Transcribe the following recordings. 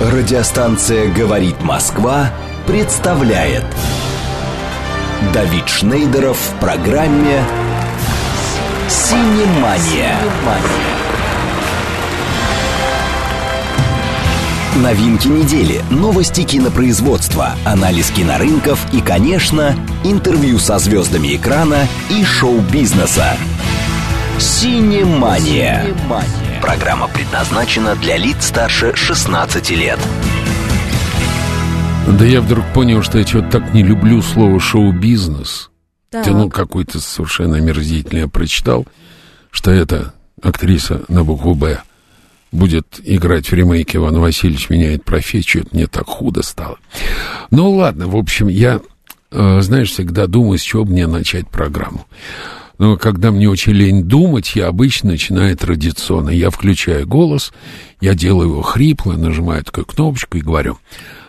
Радиостанция «Говорит Москва» представляет Давид Шнейдеров в программе «Синемания». Новинки недели, новости кинопроизводства, анализ кинорынков и, конечно, интервью со звездами экрана и шоу-бизнеса. «Синемания». Программа предназначена для лиц старше 16 лет. Да я вдруг понял, что я что-то так не люблю слово «шоу-бизнес». Так. Тянул какой-то совершенно омерзительный. Я прочитал, что эта актриса на букву «Б» будет играть в ремейке «Иван Васильевич меняет профессию». Это мне так худо стало. Ну, ладно, в общем, я, э, знаешь, всегда думаю, с чего бы мне начать программу. Но когда мне очень лень думать, я обычно начинаю традиционно. Я включаю голос, я делаю его хрипло, нажимаю такую кнопочку и говорю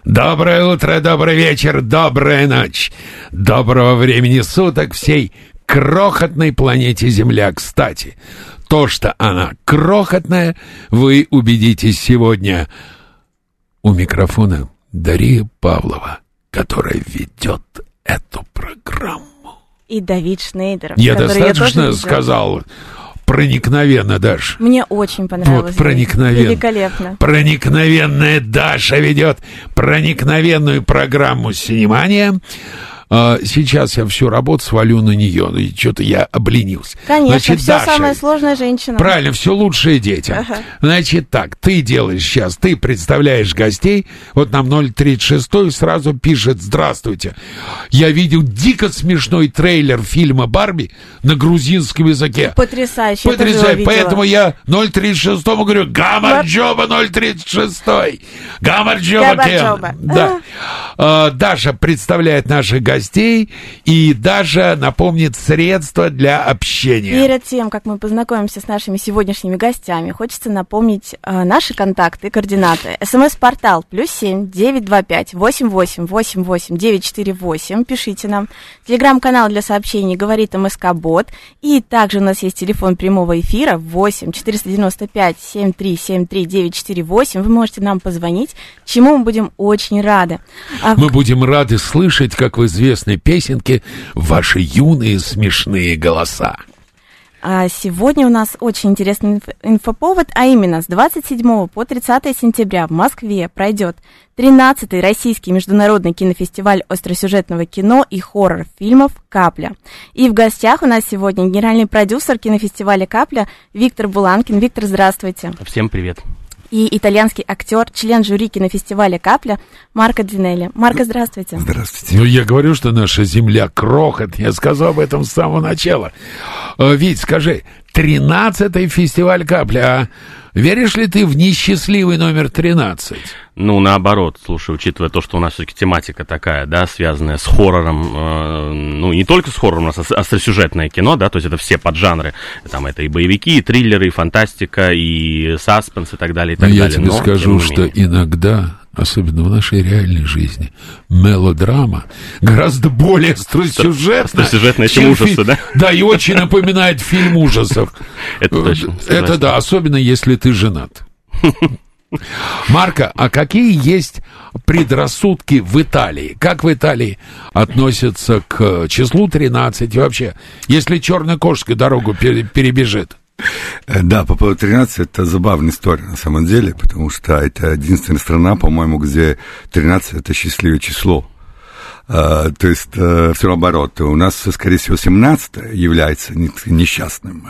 «Доброе утро, добрый вечер, добрая ночь, доброго времени суток всей крохотной планете Земля». Кстати, то, что она крохотная, вы убедитесь сегодня. У микрофона Дарья Павлова, которая ведет эту программу. И Давид Шнейдеров. Я достаточно веду. сказал проникновенно, Даш. Мне очень понравилось. Вот, проникновенно. Великолепно. Проникновенная Даша ведет проникновенную программу «Синемания». А, Сейчас я всю работу свалю на нее, и что-то я обленился. Конечно, Значит, все Даша, самая сложная женщина. Правильно, все лучшие детям. Ага. Значит так, ты делаешь сейчас, ты представляешь гостей, вот нам 036 сразу пишет «Здравствуйте». Я видел дико смешной трейлер фильма «Барби» на грузинском языке. Потрясающе. Потрясающе. Поэтому я 036 говорю Гамарджоба 036. Гамарджоба Гамарджоба. Да. А, Даша представляет наших гостей, и Даша напомнит средства для общения. Перед тем, как мы познакомимся с нашими сегодняшними гостями, хочется напомнить э, наши контакты и координаты. СМС-портал плюс семь девять два пять восемь восемь восемь восемь девять четыре восемь. Пишите нам. Телеграм-канал для сообщений говорит МСК Бот. И также у нас есть телефон прямого эфира 8 495 73 73 948. Вы можете нам позвонить, чему мы будем очень рады. А Мы будем рады слышать, как в известной песенке, ваши юные смешные голоса. А сегодня у нас очень интересный инф- инфоповод, а именно с 27 по 30 сентября в Москве пройдет 13-й российский международный кинофестиваль остросюжетного кино и хоррор-фильмов «Капля». И в гостях у нас сегодня генеральный продюсер кинофестиваля «Капля» Виктор Буланкин. Виктор, здравствуйте. Всем привет. И итальянский актер, член жюри кинофестиваля «Капля» Марко Дзинелли. Марко, здравствуйте. Здравствуйте. Ну, я говорю, что наша земля крохот. Я сказал об этом с самого начала. Э, Вить, скажи, 13-й фестиваль капля, а? Веришь ли ты в несчастливый номер 13? Ну, наоборот, слушай, учитывая то, что у нас все-таки тематика такая, да, связанная с хоррором, э, ну, не только с хоррором, у нас ос- остросюжетное кино, да, то есть это все поджанры, там это и боевики, и триллеры, и фантастика, и саспенс, и так далее, и Но так я далее. тебе Но, скажу, что иногда, особенно в нашей реальной жизни, мелодрама гораздо более остросюжетная. Остросюжетная, чем ужасы, фи- да? Да, и очень напоминает фильм ужасов. Это точно, Это согласен. да, особенно если ты женат. Марка, а какие есть предрассудки в Италии? Как в Италии относятся к числу 13 и вообще, если черная кошка дорогу пере- перебежит? Э, Да, по поводу 13 это забавная история на самом деле, потому что это единственная страна, по-моему, где 13 это счастливое число. А, то есть все наоборот. У нас, скорее всего, 17 является не- несчастным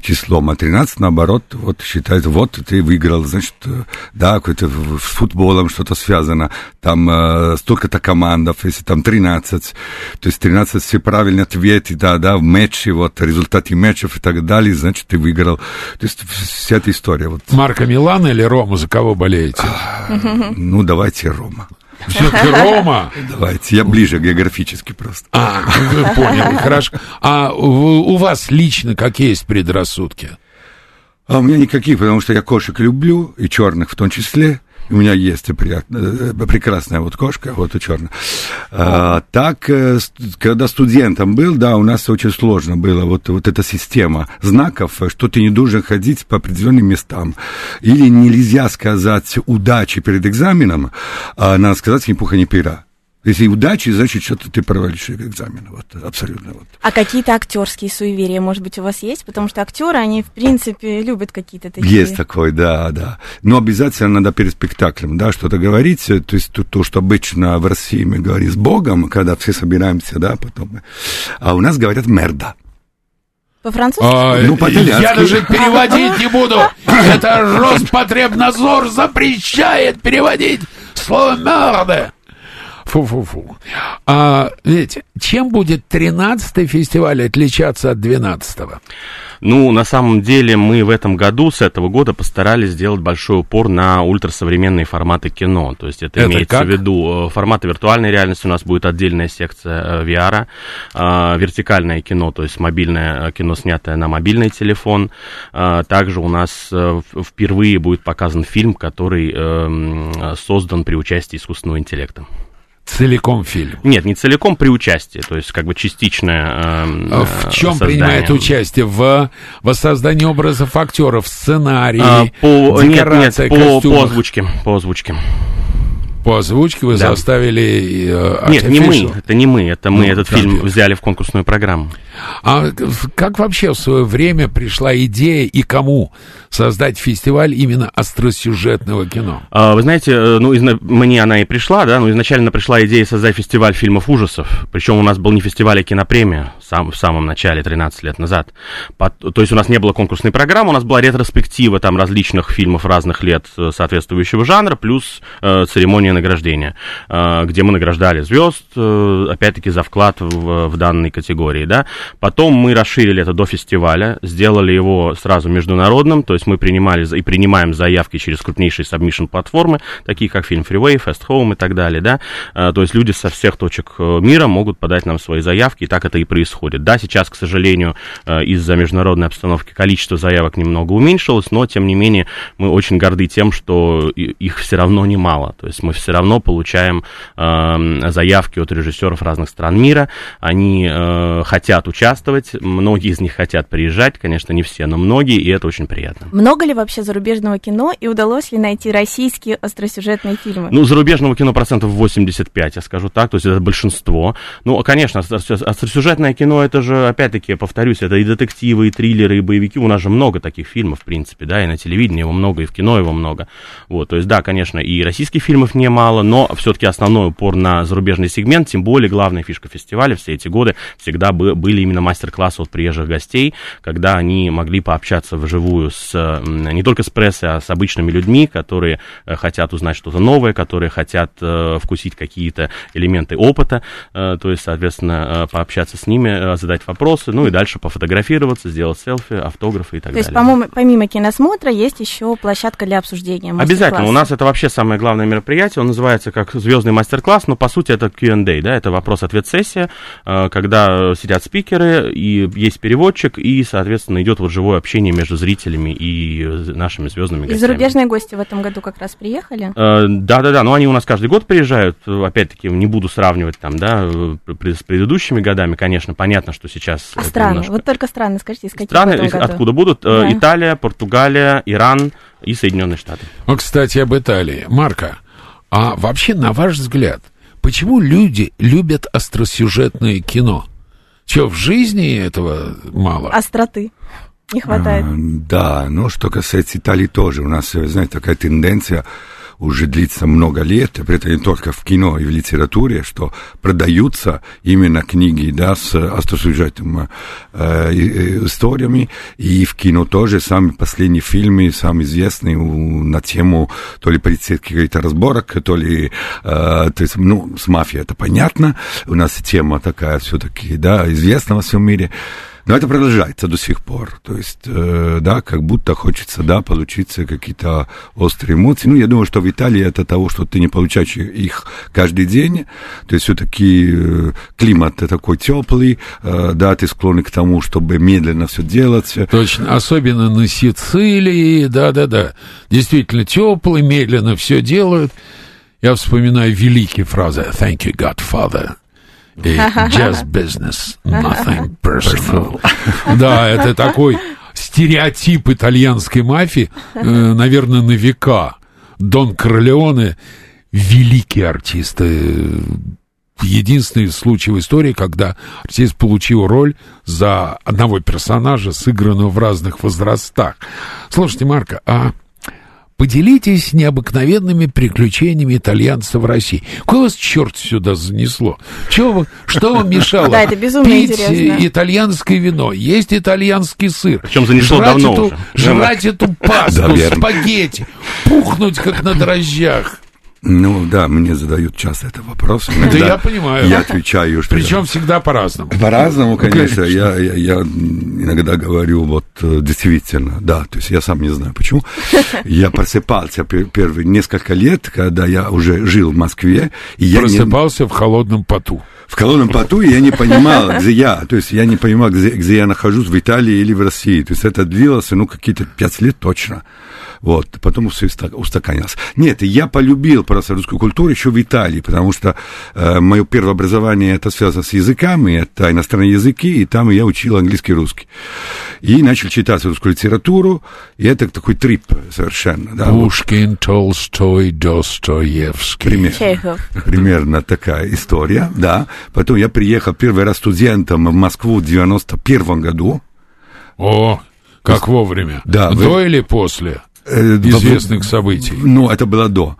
числом, а 13, наоборот, вот считают, вот ты выиграл, значит, э, да, какой-то с футболом что-то связано, там э, столько-то командов, если там 13, то есть 13 все правильные ответы, да, да, в матче, вот, результаты матчев и так далее, значит, ты выиграл. То есть вся эта история, вот, Марка Милан или Рома, за кого болеете? ну, давайте Рома. Все-таки Рома. Давайте, я ближе географически просто. А, понял, хорошо. А у вас лично какие есть предрассудки? А у меня никаких, потому что я кошек люблю, и черных в том числе. У меня есть приятная, э, прекрасная вот кошка, вот у черная. А, так, э, когда студентом был, да, у нас очень сложно было вот, вот эта система знаков, что ты не должен ходить по определенным местам. Или нельзя сказать удачи перед экзаменом, а надо сказать ни пуха, ни пера. Если удачи, значит, что-то ты провалишь экзамен. Вот, абсолютно. Вот. А какие-то актерские суеверия, может быть, у вас есть? Потому что актеры, они, в принципе, любят какие-то такие... Есть такой, да, да. Но обязательно надо перед спектаклем, да, что-то говорить. То есть то, то, что обычно в России мы говорим с Богом, когда все собираемся, да, потом. А у нас говорят мерда. По-французски? А, ну, по Я даже переводить не буду. Это Роспотребнадзор запрещает переводить слово «мерда». Фу-фу-фу. А ведь чем будет 13-й фестиваль отличаться от 12-го? Ну, на самом деле, мы в этом году, с этого года, постарались сделать большой упор на ультрасовременные форматы кино. То есть это, это имеется как? в виду э, форматы виртуальной реальности. У нас будет отдельная секция э, VR, э, вертикальное кино, то есть мобильное кино, снятое на мобильный телефон. Также у нас впервые будет показан фильм, который эм, создан при участии искусственного интеллекта. Целиком фильм? Нет, не целиком, при участии, то есть как бы частичное эм, э, В чем создание. принимает участие? В воссоздании образов актеров, сценарии, а, по, декорация, нет, нет, по, по озвучке, по озвучке по озвучке вы да. заставили... Э, Нет, не мы, это не мы, это мы ну, этот фильм взяли в конкурсную программу. А как вообще в свое время пришла идея и кому создать фестиваль именно остросюжетного кино? А, вы знаете, э, ну, изна... мне она и пришла, да, но изначально пришла идея создать фестиваль фильмов ужасов, причем у нас был не фестиваль, а кинопремия сам, в самом начале, 13 лет назад. По... То есть у нас не было конкурсной программы, у нас была ретроспектива там различных фильмов разных лет э, соответствующего жанра, плюс э, церемония награждения, э, где мы награждали звезд, э, опять-таки, за вклад в, в данной категории, да. Потом мы расширили это до фестиваля, сделали его сразу международным, то есть мы принимали и принимаем заявки через крупнейшие submission платформы, такие как фильм Freeway, Fast Home и так далее, да. Э, то есть люди со всех точек мира могут подать нам свои заявки, и так это и происходит. Да, сейчас, к сожалению, из-за международной обстановки количество заявок немного уменьшилось, но, тем не менее, мы очень горды тем, что их все равно немало. То есть мы все равно получаем э, заявки от режиссеров разных стран мира. Они э, хотят участвовать, многие из них хотят приезжать, конечно, не все, но многие, и это очень приятно. Много ли вообще зарубежного кино, и удалось ли найти российские остросюжетные фильмы? Ну, зарубежного кино процентов 85, я скажу так, то есть это большинство. Ну, конечно, остросюжетное кино, это же, опять-таки, я повторюсь, это и детективы, и триллеры, и боевики, у нас же много таких фильмов, в принципе, да, и на телевидении его много, и в кино его много. Вот, то есть, да, конечно, и российских фильмов не мало, но все-таки основной упор на зарубежный сегмент, тем более главная фишка фестиваля все эти годы всегда были именно мастер-классы от приезжих гостей, когда они могли пообщаться вживую с, не только с прессой, а с обычными людьми, которые э, хотят узнать что-то новое, которые хотят э, вкусить какие-то элементы опыта, э, то есть, соответственно, пообщаться с ними, задать вопросы, ну и дальше пофотографироваться, сделать селфи, автографы и так то далее. То есть, помимо киносмотра, есть еще площадка для обсуждения. Обязательно. У нас это вообще самое главное мероприятие. Называется как звездный мастер-класс, но по сути это Q&A, да, это вопрос-ответ-сессия, э, когда сидят спикеры, и есть переводчик, и, соответственно, идет вот живое общение между зрителями и нашими звездными гостями. И зарубежные гости в этом году как раз приехали? Э, да-да-да, но они у нас каждый год приезжают, опять-таки, не буду сравнивать там, да, с предыдущими годами, конечно, понятно, что сейчас... А страны, немножко... вот только страны, скажите, из каких Страны, откуда будут? Э, да. Италия, Португалия, Иран и Соединенные Штаты. Ну, кстати, об Италии. Марка, а вообще, на ваш взгляд, почему люди любят остросюжетное кино? Что, в жизни этого мало? Остроты не хватает. А, да, ну, что касается Италии тоже, у нас, знаете, такая тенденция уже длится много лет, этом не только в кино и в литературе, что продаются именно книги да, с остросюжетными э, историями, и в кино тоже самые последние фильмы, самые известные на тему то ли полицейских каких-то разборок, то ли, э, то есть, ну, с мафией это понятно, у нас тема такая все-таки, да, известна во всем мире, Но это продолжается до сих пор. То есть, э, да, как будто хочется, да, получиться какие-то острые эмоции. Ну, я думаю, что в Италии это того, что ты не получаешь их каждый день. То есть, все-таки э, климат такой теплый, э, да, ты склонен к тому, чтобы медленно все делать. Точно, особенно на Сицилии, да-да-да. Действительно теплый, медленно все делают. Я вспоминаю великие фразы «Thank you, Godfather». И just business, nothing personal. Да, это такой стереотип итальянской мафии, э, наверное, на века. Дон Корлеоне – великий артист. Э, Единственный случай в истории, когда артист получил роль за одного персонажа, сыгранного в разных возрастах. Слушайте, Марко, а Поделитесь необыкновенными приключениями итальянца в России. Какой вас черт сюда занесло? Что, вы, что вам мешало да, это безумно пить интересно. итальянское вино, есть итальянский сыр? Причем занесло жрать давно эту, уже. Жрать эту пасту, спагетти, пухнуть, как на дрожжах. Ну да, мне задают часто этот вопрос. Да я понимаю. Я отвечаю, что... Причем всегда по-разному. По-разному, конечно. конечно. Я, я, я иногда говорю, вот э, действительно, да, то есть я сам не знаю почему. Я просыпался пер- первые несколько лет, когда я уже жил в Москве, и я не, Просыпался в холодном поту. в холодном поту, я не понимал, где я. То есть я не понимал, где, где я нахожусь, в Италии или в России. То есть это длилось, ну, какие-то пять лет точно. Вот, потом все устаканилось. Нет, я полюбил просто русскую культуру еще в Италии, потому что э, мое первое образование это связано с языками, это иностранные языки, и там я учил английский и русский. И начал читать русскую литературу, и это такой трип совершенно. Да, вот. Пушкин, Толстой, Достоевский. Примерно. Чехов. Примерно такая история, да. Потом я приехал первый раз студентом в Москву в 91 году. О, как вовремя. Да, До вы- или после известных событий? Ну, это было до.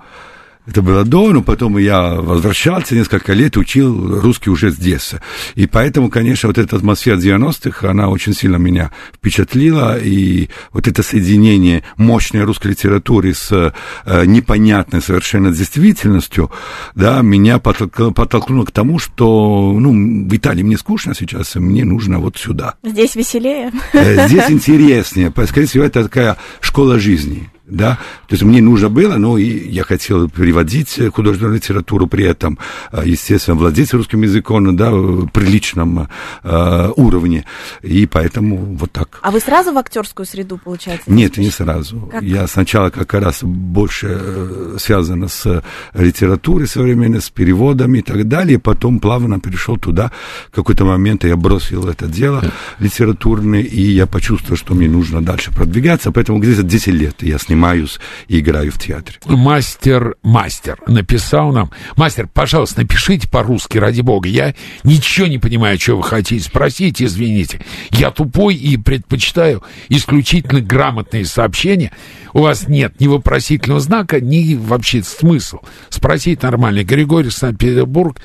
Это было до, но потом я возвращался несколько лет, учил русский уже здесь. И поэтому, конечно, вот эта атмосфера 90-х, она очень сильно меня впечатлила. И вот это соединение мощной русской литературы с э, непонятной совершенно действительностью, да, меня подтолкнуло, подтолкнуло к тому, что, ну, в Италии мне скучно сейчас, мне нужно вот сюда. Здесь веселее. Э, Здесь интереснее. Скорее всего, это такая школа жизни. Да? То есть мне нужно было, но и я хотел переводить э, художественную литературу при этом, э, естественно, владеть русским языком да, в приличном э, уровне. И поэтому вот так. А вы сразу в актерскую среду, получается? Нет, не сразу. Как? Я сначала как раз больше э, связано с литературой современной, с переводами и так далее. Потом плавно перешел туда. В какой-то момент я бросил это дело литературное, и я почувствовал, что мне нужно дальше продвигаться. Поэтому где-то 10 лет я снимаюсь и играю в театре. Мастер, мастер написал нам. Мастер, пожалуйста, напишите по-русски, ради бога. Я ничего не понимаю, что вы хотите. Спросите, извините. Я тупой и предпочитаю исключительно грамотные сообщения. У вас нет ни вопросительного знака, ни вообще смысл. Спросить нормально. Григорий Санкт-Петербург.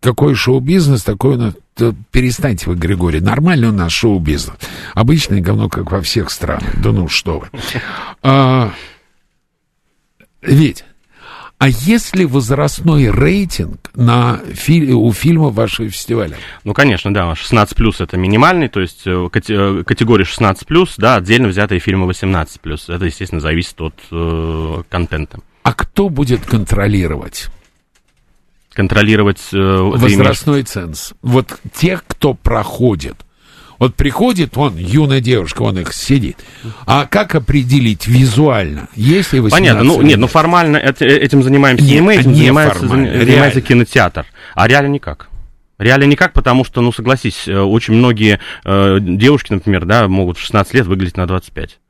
Какой шоу-бизнес, такой у нас... Да перестаньте вы, Григорий, нормальный у нас шоу-бизнес. Обычное говно, как во всех странах. Да ну что вы. А, Ведь, а если возрастной рейтинг на фи- у фильма вашего фестиваля? Ну, конечно, да, 16 плюс это минимальный, то есть э, кате- э, категория 16 плюс, да, отдельно взятые фильмы 18 плюс. Это, естественно, зависит от э, контента. А кто будет контролировать Контролировать э, имеешь- возрастной ценз? Вот тех, кто проходит. Вот приходит, вон, юная девушка, он их сидит. А как определить визуально? Если 18 Понятно, ну нет, ну формально это- этим занимаемся Не- не мы, этим не занимается, формально, занимается кинотеатр. А реально никак. Реально никак, потому что, ну согласись, э, очень многие э, девушки, например, да, могут в 16 лет выглядеть на 25.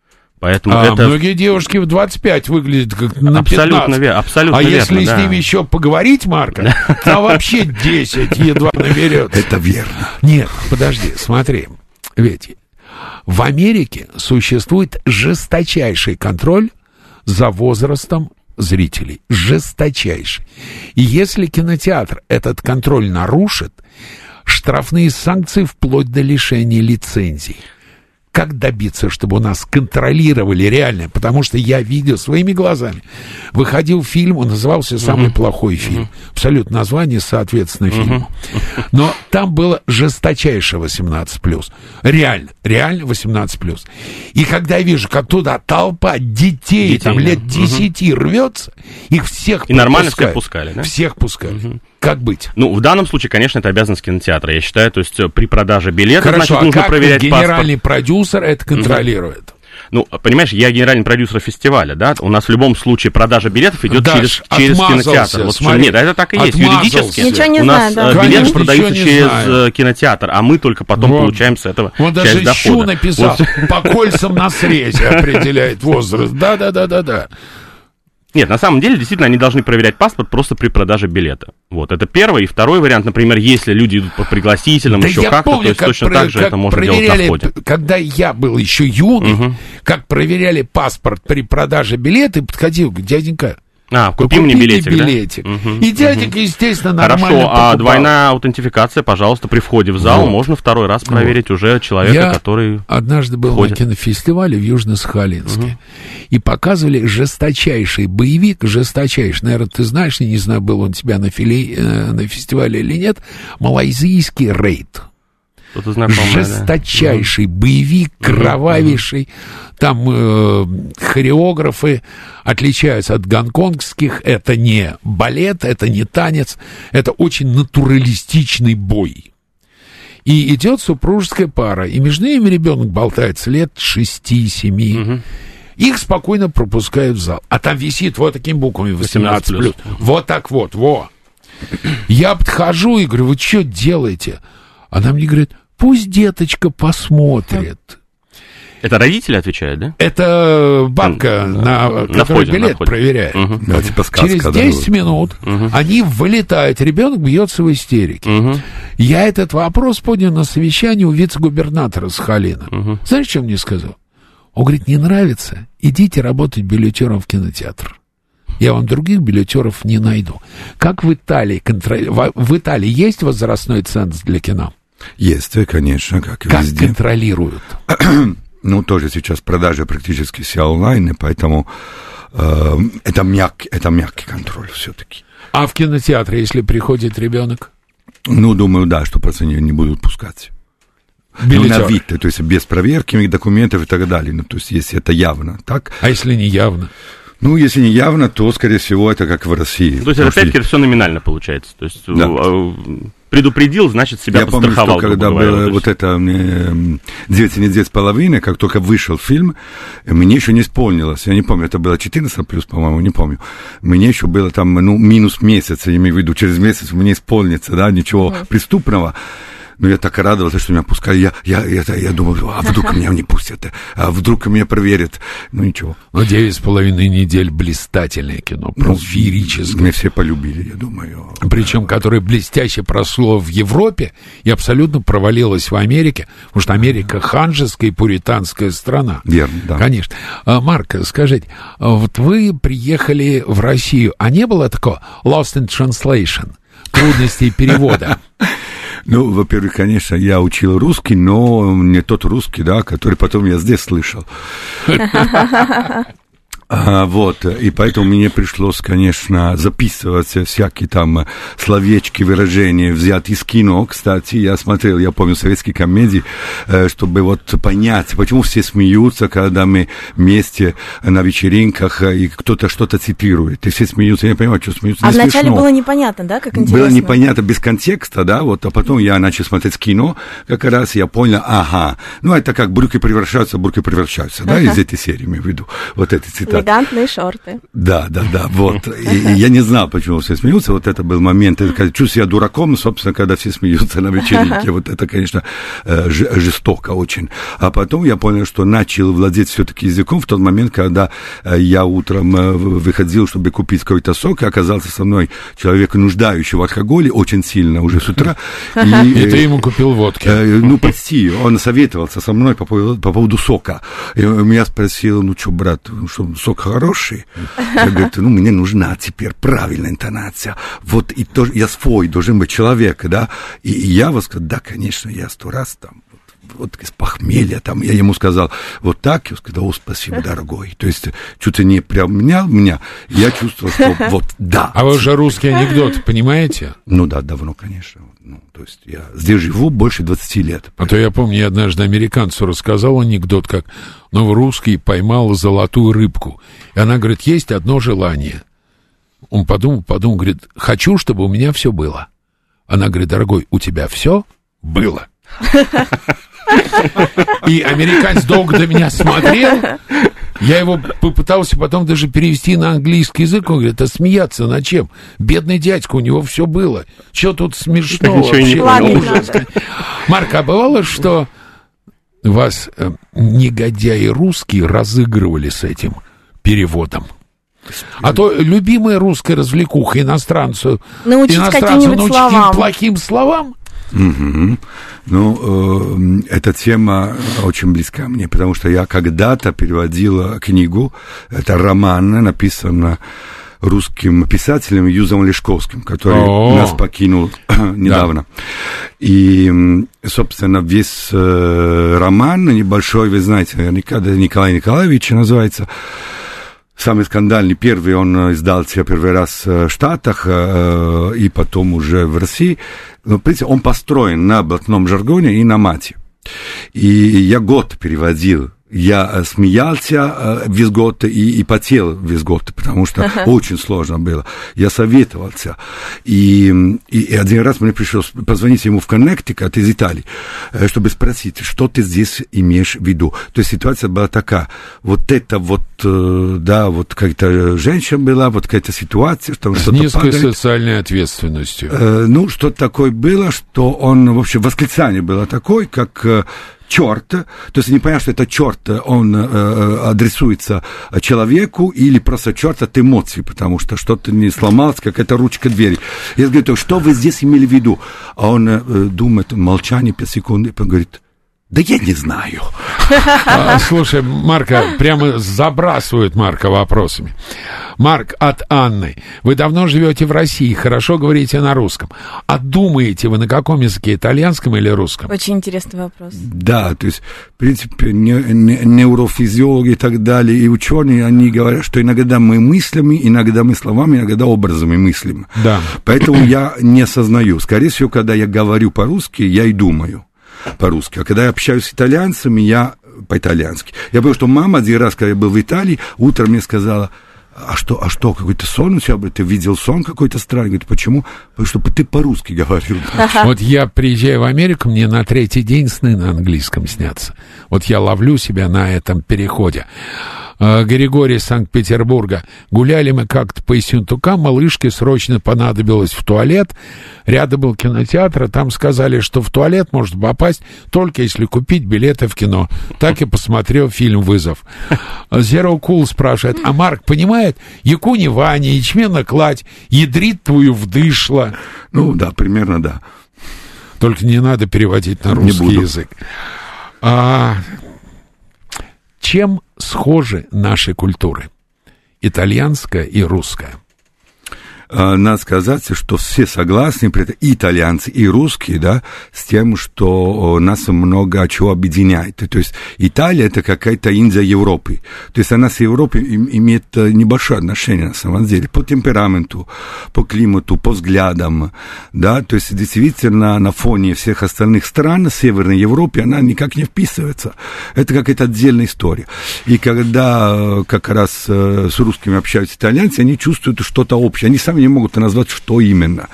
Поэтому А это многие девушки в 25 выглядят как на 15. абсолютно, ве- абсолютно а верно. если да. с ними еще поговорить, Марка, то вообще 10 едва наберется. Это верно. Нет, подожди, смотри. Ведь в Америке существует жесточайший контроль за возрастом зрителей. Жесточайший. И если кинотеатр этот контроль нарушит, штрафные санкции вплоть до лишения лицензии. Как добиться, чтобы у нас контролировали реально, потому что я видел своими глазами. Выходил фильм, он назывался «Самый плохой фильм». Абсолютно название соответственно фильму. Но там было жесточайшее 18+. Реально, реально 18+. И когда я вижу, как туда толпа детей, Детей, там лет 10 рвется, их всех И нормально всех пускали, да? Всех пускали. Как быть? Ну, в данном случае, конечно, это обязанность кинотеатра, я считаю. То есть э, при продаже билета, Хорошо, значит, а нужно как проверять генеральный паспорт. продюсер это контролирует? Ну, понимаешь, я генеральный продюсер фестиваля, да? У нас в любом случае продажа билетов идет Даш, через, через кинотеатр. Вот смотри, нет, это так и есть. Юридически Ничего не у нас знаю, да. э, билеты Конечно, продаются через знаю. э, кинотеатр, а мы только потом Вот. получаем с этого Он часть даже дохода. написал. Вот. По кольцам на срезе определяет возраст. Да-да-да-да-да. Нет, на самом деле, действительно, они должны проверять паспорт просто при продаже билета. Вот, это первый. И второй вариант, например, если люди идут по пригласительным, Да еще как-то, то есть как, точно про- так же это можно делать на входе. когда я был еще юный, как проверяли паспорт при продаже билета, и подходил, дяденька, А, купи мне билетик, да? билетик. Мгм, И дяденька, естественно, нормально Хорошо, а покупал. двойная аутентификация, пожалуйста, при входе в зал Вот. можно второй раз проверить уже человека, Я который... однажды был ходит. на кинофестивале в Южно-Сахалинске. И показывали жесточайший боевик, жесточайший. Наверное, ты знаешь, я не знаю, был он тебя на, филе, э, на фестивале или нет, малайзийский рейд. Что-то знакомое, да. жесточайший боевик, кровавейший. Там э, хореографы отличаются от гонконгских. Это не балет, это не танец, это очень натуралистичный бой. И идет супружеская пара, и между ними ребенок болтается лет шести-семи. Их спокойно пропускают в зал. А там висит вот такими буквами 18 18+. Вот так вот, во. Я подхожу и говорю, вы что делаете? Она мне говорит, пусть деточка посмотрит. Это родители отвечают, да? Это бабка, М, на, на которая входе, на билет входе. проверяет. Мгм. Да, типа сказка, Через да, 10 вот. минут они вылетают, ребенок бьется в истерике. Мгм. Я этот вопрос поднял на совещании у вице-губернатора Сахалина. Знаешь, что мне сказал? Он говорит, не нравится, идите работать билетером в кинотеатр. Я вам других билетеров не найду. Как в Италии контроль... в, в Италии есть возрастной ценз для кино? Есть, э, конечно, как и Как везде. контролируют? Ну, тоже сейчас продажи практически все онлайн, и поэтому э, это, мягкий, это мягкий контроль все-таки. А в кинотеатре, если приходит ребенок? Ну, думаю, да, что пацаны не будут пускать. Ну, на Билетер. вид, то есть без проверки документов и так далее. Ну, то есть, если это явно, так? А если не явно? Ну, если не явно, то, скорее всего, это как в России. То есть, опять-таки все номинально получается. То есть, Да. Предупредил, значит, себя Я помню, подстраховал. что когда говоря. было вот это э, «Девять недель с половиной», как только вышел фильм, мне еще не исполнилось, я не помню, это было 14 плюс, по-моему, не помню. Мне еще было там, ну, минус месяц, я имею в виду, через месяц мне исполнится, да, ничего преступного. Но я так радовался, что меня пускали. Я, я, я, я думал, а вдруг меня не пустят, а вдруг меня проверят. Ну, ничего. Ну, девять с половиной недель блистательное кино, Ну, просто феерическое. Меня все полюбили, я думаю. Причем, которое блестяще прошло в Европе и абсолютно провалилось в Америке, потому что Америка ханжеская и пуританская страна. Верно, да. Конечно. А, Марк, скажите, а вот вы приехали в Россию, а не было такого lost in translation, трудностей перевода? Ну, во-первых, конечно, я учил русский, но не тот русский, да, который потом я здесь слышал. А, вот, и поэтому мне пришлось, конечно, записывать всякие там словечки, выражения, взять из кино, кстати, я смотрел, я помню советские комедии, э, чтобы вот понять, почему все смеются, когда мы вместе на вечеринках, э, и кто-то что-то цитирует, и все смеются, я не понимаю, что смеются, А не вначале смешно. было непонятно, да, как интересно? Было непонятно без контекста, да, вот, а потом я начал смотреть кино, как раз я понял, ага, ну, это как брюки превращаются, бурки превращаются, да, из этой серии, имею в виду, вот эти цитаты. Элегантные шорты. Да, да, да, вот. И, и я не знал, почему все смеются. Вот это был момент. Я чувствую себя дураком, собственно, когда все смеются на вечеринке. Вот это, конечно, э, жестоко очень. А потом я понял, что начал владеть все-таки языком в тот момент, когда э, я утром э, выходил, чтобы купить какой-то сок, и оказался со мной человек, нуждающий в алкоголе, очень сильно уже с утра. И э, ты ему купил водки. Ну, почти. Он советовался со мной по поводу, по поводу сока. И меня спросил, ну что, брат, ну что, сок хороший? Я говорю, ну, мне нужна теперь правильная интонация. Вот и тоже, я свой должен быть человек, да? И, и я сказал, да, конечно, я сто раз там вот из похмелья там. Я ему сказал, вот так, я сказал, о, спасибо, дорогой. То есть, что-то не приобнял меня, я чувствовал, что вот да. А вы же русский анекдот, понимаете? Ну да, давно, конечно. Ну, то есть я здесь живу больше 20 лет. А то я помню, я однажды американцу рассказал анекдот, как ну, русский поймал золотую рыбку. И она говорит, есть одно желание. Он подумал, подумал, говорит, хочу, чтобы у меня все было. Она говорит, дорогой, у тебя все было. И американец долго до меня смотрел. Я его попытался потом даже перевести на английский язык. Он говорит, а смеяться на чем? Бедный дядька, у него все было. Что тут смешно вообще? Марк, а бывало, что вас э, негодяи русские разыгрывали с этим переводом? А то любимая русская развлекуха иностранцу, Научить иностранцу научить словам. плохим словам? Угу. Ну, э, эта тема очень близка мне, потому что я когда-то переводила книгу, это роман, написан русским писателем Юзом Лешковским, который О. нас покинул недавно. И, собственно, весь э, роман небольшой, вы знаете, наверняка, да, Николай Николаевич называется, Самый скандальный первый он издался первый раз в Штатах э, и потом уже в России. В принципе, он построен на блатном жаргоне и на мате. И я год переводил я э, смеялся э, весь год и, и потел весь год, потому что очень сложно было. Я советовался. И, и, и один раз мне пришлось позвонить ему в Коннектикут из Италии, э, чтобы спросить, что ты здесь имеешь в виду. То есть ситуация была такая. Вот это вот, э, да, вот какая-то женщина была, вот какая-то ситуация, что С низкой падает. социальной ответственностью. Э, ну, что такое было, что он, в общем, восклицание было такое, как э, черт, то есть не понятно, что это черт, он э, адресуется человеку или просто черт от эмоций, потому что что-то не сломалось, какая-то ручка двери. Я говорю, что вы здесь имели в виду? А он э, думает, молчание, пять секунд, и говорит, да я не знаю. А, слушай, Марка, прямо забрасывают Марка вопросами. Марк от Анны. Вы давно живете в России, хорошо говорите на русском. А думаете вы на каком языке, итальянском или русском? Очень интересный вопрос. Да, то есть, в принципе, не, не- нейрофизиологи и так далее, и ученые, они говорят, что иногда мы мыслями, иногда мы словами, иногда образами мыслим. Да. Поэтому я не осознаю. Скорее всего, когда я говорю по-русски, я и думаю по-русски. А когда я общаюсь с итальянцами, я по-итальянски. Я помню, что мама один раз, когда я был в Италии, утром мне сказала, а что, а что, какой-то сон у тебя был? Ты видел сон какой-то странный? Говорит, почему? Потому что ты по-русски говорил. Вот я приезжаю в Америку, мне на третий день сны на английском снятся. Вот я ловлю себя на этом переходе. А, Григорий Санкт-Петербурга. Гуляли мы как-то по Ессентукам, малышке срочно понадобилось в туалет. Рядом был кинотеатр, а там сказали, что в туалет может попасть только если купить билеты в кино. Так и посмотрел фильм «Вызов». Zero Cool спрашивает, а Марк понимает? Якуни Ваня, ячмена кладь, ядрит твою вдышло. Ну, да, примерно да. Только не надо переводить на русский язык. А, чем схожи наши культуры? Итальянская и русская. А, надо сказать, что все согласны, и итальянцы, и русские, да, с тем, что о, нас много чего объединяет. То есть Италия это какая-то Индия Европы. То есть она с Европой им- имеет э, небольшое отношение на самом деле по темпераменту, по климату, по взглядам, да, то есть действительно на фоне всех остальных стран Северной Европы она никак не вписывается. Это какая-то отдельная история. И когда э, как раз э, с русскими общаются итальянцы, они чувствуют что-то общее. Они сами не могут назвать, что именно.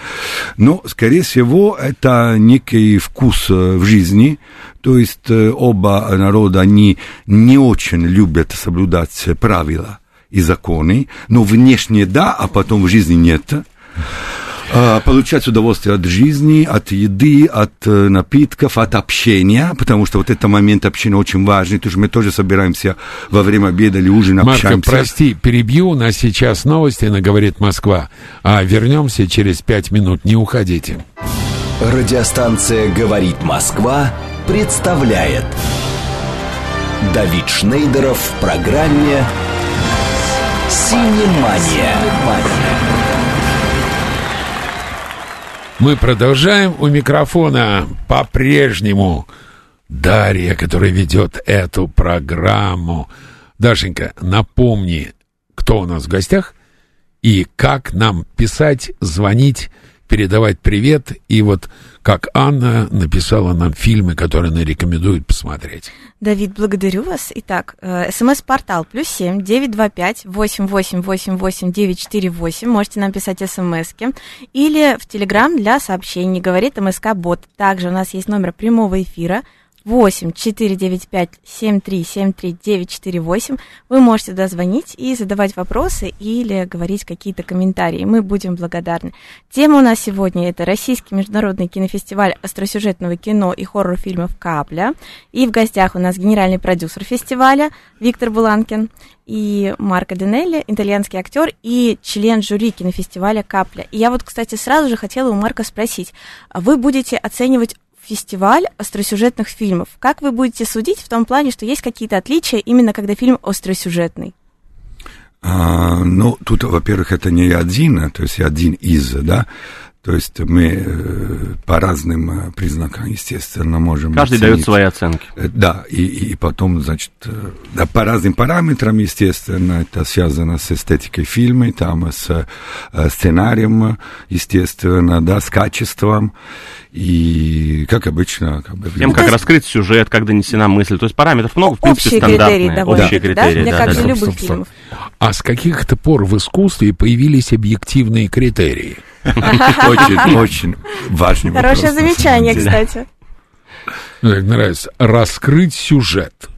Но, скорее всего, это некий вкус э, в жизни. То есть э, оба народа, они не очень любят соблюдать правила и законы, но внешне да, а потом в жизни нет. А, Получать удовольствие от жизни, от еды, от э, напитков, от общения, потому что вот этот момент общения очень важный, потому что мы тоже собираемся во время обеда или ужина, Марка, общаемся. прости, перебью, у нас сейчас новости на «Говорит Москва», а вернемся через пять минут, не уходите. Радиостанция «Говорит Москва» представляет Давид Шнейдеров в программе «Синемания». Мы продолжаем. У микрофона по-прежнему Дарья, которая ведет эту программу. Дашенька, напомни, кто у нас в гостях и как нам писать, звонить, передавать привет. И вот как Анна написала нам фильмы, которые она рекомендует посмотреть. Давид, благодарю вас. Итак, э, смс-портал плюс семь девять два пять восемь восемь восемь восемь девять четыре восемь. Можете нам писать смски или в Телеграм для сообщений. Говорит МСК Бот. Также у нас есть номер прямого эфира 8 495 7373 948. Вы можете туда звонить и задавать вопросы или говорить какие-то комментарии. Мы будем благодарны. Тема у нас сегодня это Российский международный кинофестиваль остросюжетного кино и хоррор-фильмов «Капля». И в гостях у нас генеральный продюсер фестиваля Виктор Буланкин и Марко Денелли, итальянский актер и член жюри кинофестиваля «Капля». И я вот, кстати, сразу же хотела у Марка спросить, а вы будете оценивать фестиваль остросюжетных фильмов. Как вы будете судить в том плане, что есть какие-то отличия именно когда фильм остросюжетный? А, ну, тут, во-первых, это не один, то есть один из, да, то есть мы э, по разным э, признакам, естественно, можем... Каждый оценить. дает свои оценки. Э, да, и, и потом, значит, да, по разным параметрам, естественно, это связано с эстетикой фильма, там, с сценарием, естественно, да, с качеством. И, как обычно... Как бы, Тем, как раскрыть сюжет, как донесена мысль. То есть параметров много, в принципе, Общие стандартные. Критерии общие критерии, да? Мне да, кажется, да, любых фильмов. А с каких-то пор в искусстве появились объективные критерии? Очень, очень важный вопрос. Хорошее замечание, кстати. Мне нравится. Раскрыть сюжет.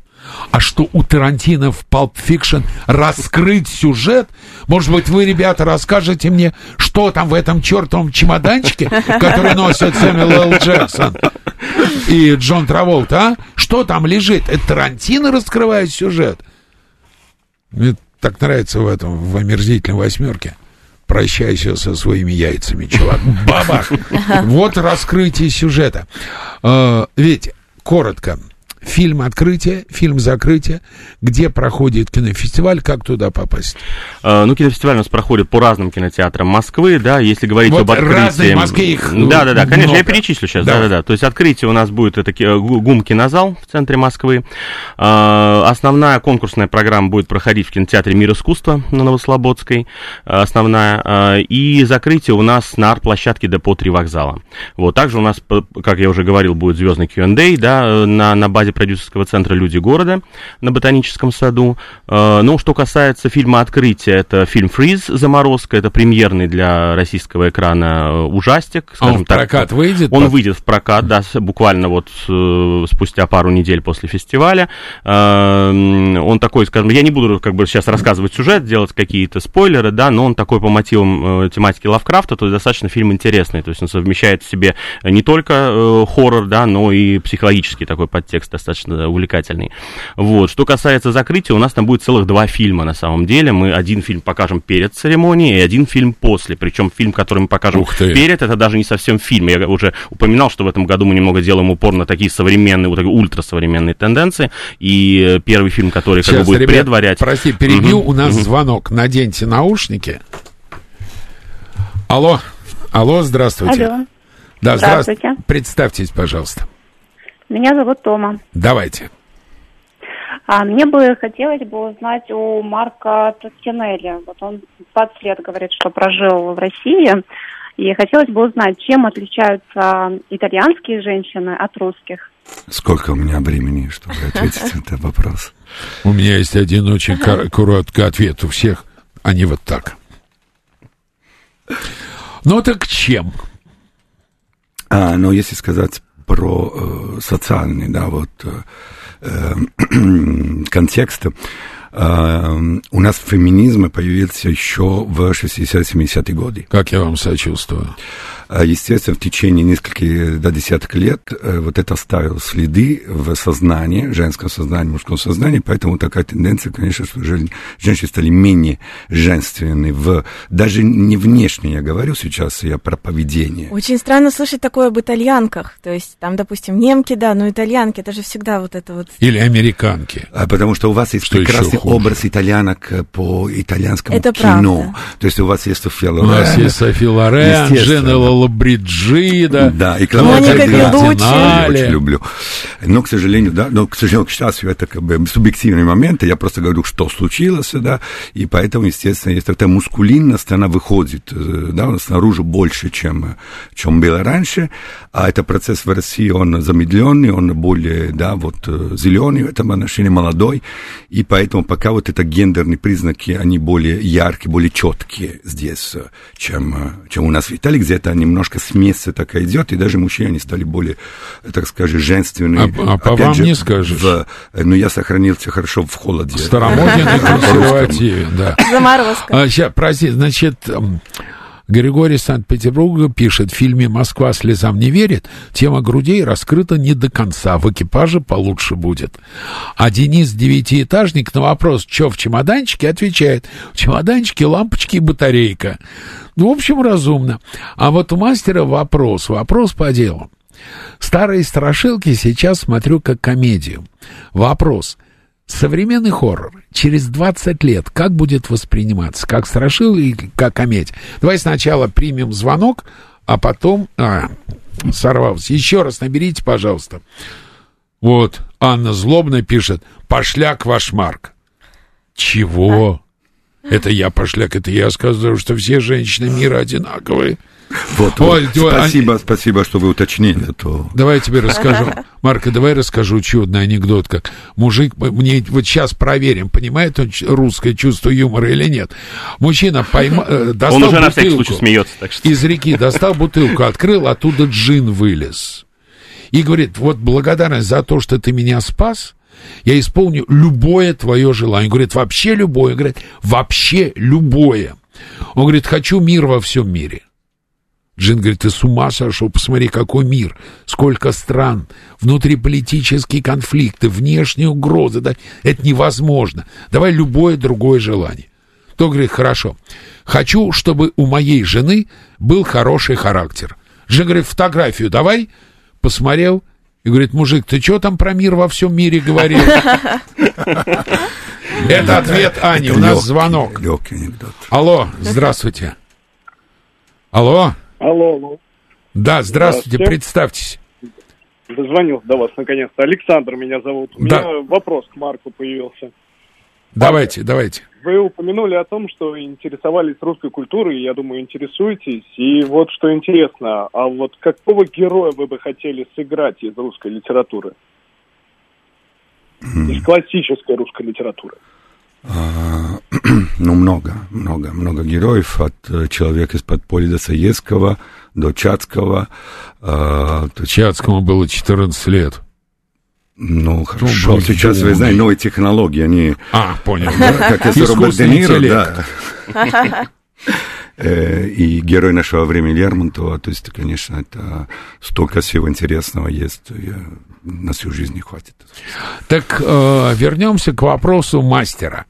А что у Тарантино в Pulp Fiction раскрыть сюжет? Может быть, вы, ребята, расскажете мне, что там в этом чертовом чемоданчике, который носит Сэмюэл Л. Джексон и Джон Траволт, а? Что там лежит? Это Тарантино раскрывает сюжет? Мне так нравится в этом, в омерзительной восьмерке. Прощайся со своими яйцами, чувак. Бабах! Вот раскрытие сюжета. А, ведь, коротко, фильм открытия, фильм закрытия, где проходит кинофестиваль, как туда попасть? Uh, ну, кинофестиваль у нас проходит по разным кинотеатрам Москвы, да, если говорить вот об открытии... разные Москве их Да, да, да, конечно, много. я перечислю сейчас, да, да, да. То есть открытие у нас будет, это ГУМ кинозал в центре Москвы. Uh, основная конкурсная программа будет проходить в кинотеатре Мир искусства на Новослободской, uh, основная. И закрытие у нас на арт-площадке Депо 3 вокзала. Вот, также у нас, как я уже говорил, будет звездный Q&A, да, на, на базе продюсерского центра «Люди города» на Ботаническом саду. Э, ну, что касается фильма «Открытие», это фильм «Фриз. Заморозка». Это премьерный для российского экрана э, ужастик. А он в так. прокат выйдет? Он выйдет в прокат, да, буквально вот э, спустя пару недель после фестиваля. Он такой, скажем, я не буду как бы сейчас рассказывать сюжет, делать какие-то спойлеры, да, но он такой по мотивам тематики Лавкрафта, то есть достаточно фильм интересный, то есть он совмещает в себе не только хоррор, да, но и психологический такой подтекст достаточно увлекательный. Вот. Что касается закрытия, у нас там будет целых два фильма на самом деле. Мы один фильм покажем перед церемонией и один фильм после. Причем фильм, который мы покажем перед, это даже не совсем фильм. Я уже упоминал, что в этом году мы немного делаем упор на такие современные, вот такие ультрасовременные тенденции. И первый фильм, который Сейчас, как бы будет ребят, предварять... Прости, перебью, угу, у нас угу. звонок. Наденьте наушники. Алло, алло, здравствуйте. Алло. Да, здравствуйте. здравствуйте. Представьтесь, пожалуйста. Меня зовут Тома. Давайте. А мне бы хотелось бы узнать у Марка Тоскинелли. Вот он 20 лет говорит, что прожил в России. И хотелось бы узнать, чем отличаются итальянские женщины от русских. Сколько у меня времени, чтобы ответить на этот вопрос? У меня есть один очень короткий ответ у всех. Они вот так. Ну так чем? А, ну, если сказать про э, социальный, да, вот э, контекст. Э, у нас феминизм появился еще в 60-70-е годы. Как я вам сочувствую. А, естественно, в течение нескольких до десяток лет э, вот это оставило следы в сознании, женском сознании, мужском сознании, поэтому такая тенденция, конечно, что женщины стали менее женственны, в, даже не внешне я говорю сейчас, я про поведение. Очень странно слышать такое об итальянках, то есть там, допустим, немки, да, но итальянки, это же всегда вот это вот... Или американки. А потому что у вас есть что прекрасный образ итальянок э, по итальянскому Это кино. правда. То есть у вас есть София У нас Лорен. есть Софи Лорен, Естественно. Джена Лолабриджида. Да, и Клавдия Беллуччи. Я очень люблю. Но, к сожалению, да, но, к сожалению, к счастью, это как бы субъективный момент, я просто говорю, что случилось, да, и поэтому, естественно, есть эта мускулинность, она выходит, э, да, снаружи больше, чем, чем было раньше, а это процесс в России, он замедленный, он более, да, вот, э, зеленый в этом отношении, молодой, и поэтому пока вот это гендерные признаки, они более яркие, более четкие здесь, э, чем, чем у нас в Италии, где это немножко смесь такая идет, и даже мужчины они стали более, так скажем, женственные. А- а по Опять вам же, не скажешь. в- ну, я сохранился хорошо в холоде. Старомоден и консервативен, да. Заморозка. А, прости, значит, Григорий Санкт-Петербурга пишет, в фильме «Москва слезам не верит» тема грудей раскрыта не до конца, в экипаже получше будет. А Денис Девятиэтажник на вопрос, что в чемоданчике, отвечает, в чемоданчике лампочки и батарейка. Ну, в общем, разумно. А вот у мастера вопрос, вопрос по делу. Старые страшилки сейчас смотрю как комедию. Вопрос. Современный хоррор через 20 лет как будет восприниматься? Как страшил или как комедия? Давай сначала примем звонок, а потом... А, сорвался. Еще раз наберите, пожалуйста. Вот, Анна злобно пишет, пошляк ваш Марк. Чего? Это я пошляк, это я сказал, что все женщины мира одинаковые. Вот, Ой, вот. ой, спасибо, спасибо, что вы уточнили. а То... Давай я тебе расскажу. Марка, давай расскажу чудный анекдот, как мужик, мне вот сейчас проверим, понимает он русское чувство юмора или нет. Мужчина пойма, э, достал Он уже на всякий бутылку, случай смеется, так что... из реки достал бутылку, открыл, оттуда джин вылез. И говорит, вот благодарность за то, что ты меня спас, я исполню любое твое желание. Говорит, вообще любое. Говорит, вообще любое. Он говорит, хочу мир во всем мире. Джин говорит, ты с ума сошел, посмотри, какой мир, сколько стран, внутриполитические конфликты, внешние угрозы, да, это невозможно. Давай любое другое желание. То говорит, хорошо, хочу, чтобы у моей жены был хороший характер. Жена говорит, фотографию давай, посмотрел, и говорит, мужик, ты что там про мир во всем мире говорил? Это ответ Ани, у нас звонок. Легкий анекдот. Алло, здравствуйте. Алло? Алло, алло. Да, здравствуйте, представьтесь. Дозвонился до вас наконец-то. Александр меня зовут. У меня вопрос к Марку появился. Давайте, давайте. Вы упомянули о том, что интересовались русской культурой, я думаю, интересуетесь. И вот что интересно, а вот какого героя вы бы хотели сыграть из русской литературы? Из классической русской литературы. А, ну, много, много, много героев, от э, человека из-под поля Достоевского до Чацкого. есть, Чацкому было 14 лет. Ну, хорошо, был сейчас, вы знаете, новые технологии, они, А, понял. да, как если Роберт Де Ниро, да. Э, И герой нашего времени Лермонтова, то есть, конечно, это столько всего интересного есть, я- на всю жизнь не хватит. Так э, вернемся к вопросу мастера.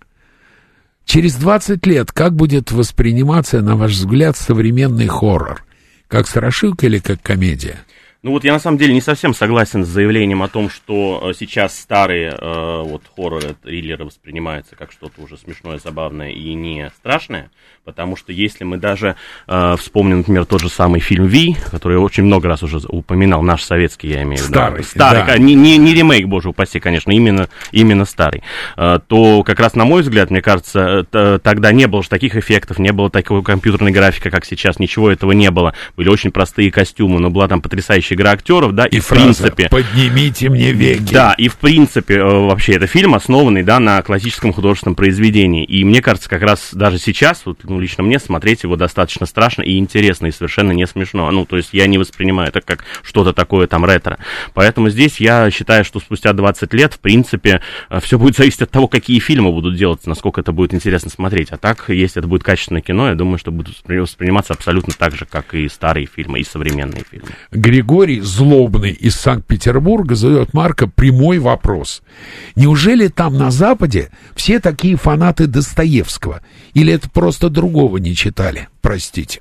Через 20 лет как будет восприниматься, на ваш взгляд, современный хоррор? Как страшилка или как комедия? Ну вот я на самом деле не совсем согласен с заявлением о том, что э, сейчас старые э, вот хорроры, триллеры воспринимаются как что-то уже смешное, забавное и не страшное, потому что если мы даже э, вспомним, например, тот же самый фильм «Ви», который я очень много раз уже упоминал, наш советский, я имею в виду. Старый, Старый, да. не, не, не ремейк, боже упаси, конечно, именно, именно старый. Э, то как раз, на мой взгляд, мне кажется, э, тогда не было же таких эффектов, не было такой компьютерной графики, как сейчас, ничего этого не было. Были очень простые костюмы, но была там потрясающая игра актеров, да, и, И в фраза принципе... «Поднимите мне веки». Да, и в принципе, э, вообще, это фильм, основанный, да, на классическом художественном произведении. И мне кажется, как раз даже сейчас, вот, ну, лично мне смотреть его достаточно страшно и интересно, и совершенно не смешно. Ну, то есть я не воспринимаю это как что-то такое там ретро. Поэтому здесь я считаю, что спустя 20 лет, в принципе, все будет зависеть от того, какие фильмы будут делаться, насколько это будет интересно смотреть. А так, если это будет качественное кино, я думаю, что будут воспри- восприниматься абсолютно так же, как и старые фильмы, и современные фильмы. Григорий Злобный из Санкт-Петербурга задает Марка прямой вопрос. Неужели там на Западе все такие фанаты Достоевского? Или это просто другого не читали? Простите.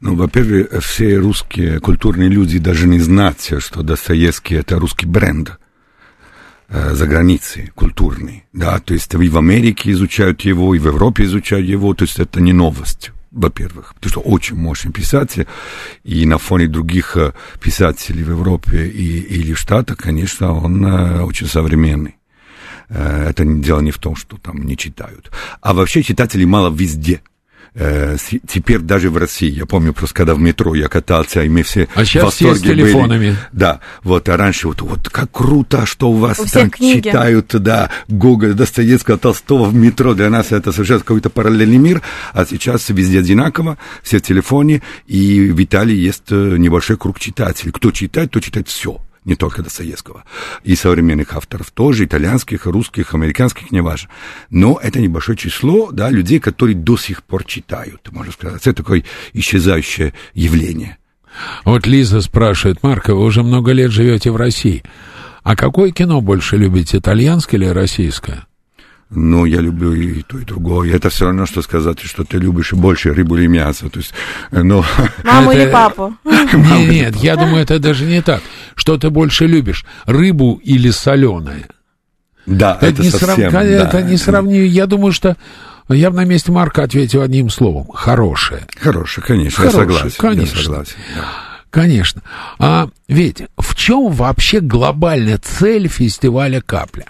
Ну, во-первых, все русские культурные люди даже не знают, что Достоевский это русский бренд. э, за границей, культурный, да, то есть и в Америке изучают его, и в Европе изучают его, то есть это не новость во-первых, потому что очень мощный писатель, и на фоне других э, писателей в Европе и, или в Штатах, конечно, он э, очень современный. Э, это дело не в том, что там не читают. А вообще читателей мало везде – э, теперь даже в России, я помню просто, когда в метро я катался, и мы все а сейчас в все с телефонами. Были. Да, вот, а раньше вот, вот как круто, что у вас у там читают, да, Гоголь, Достоевского, Толстого в метро, для нас это совершенно какой-то параллельный мир, а сейчас везде одинаково, все в телефоне, и в Италии есть э, небольшой круг читателей. Кто читает, то читает все не только Достоевского, и современных авторов тоже, итальянских, русских, американских, неважно. Но это небольшое число, да, людей, которые до сих пор читают, можно сказать. Это такое исчезающее явление. Вот Лиза спрашивает, Марко, вы уже много лет живете в России. А какое кино больше любите, итальянское или российское? Ну, я люблю и то, и другое. Это все равно, что сказать, что ты любишь больше рыбу или мясо. То есть, ну... Маму это... или папу? Нет, нет, я думаю, это даже не так. Что ты больше любишь, рыбу или соленое? Да, это, это не совсем... Срав... Да, это не сравню. Я думаю, что я бы на месте Марка ответил одним словом. Хорошее. Хорошее, конечно, Хорошее, я согласен. Конечно. Я согласен, да. Конечно. А ведь в чем вообще глобальная цель фестиваля «Капля»?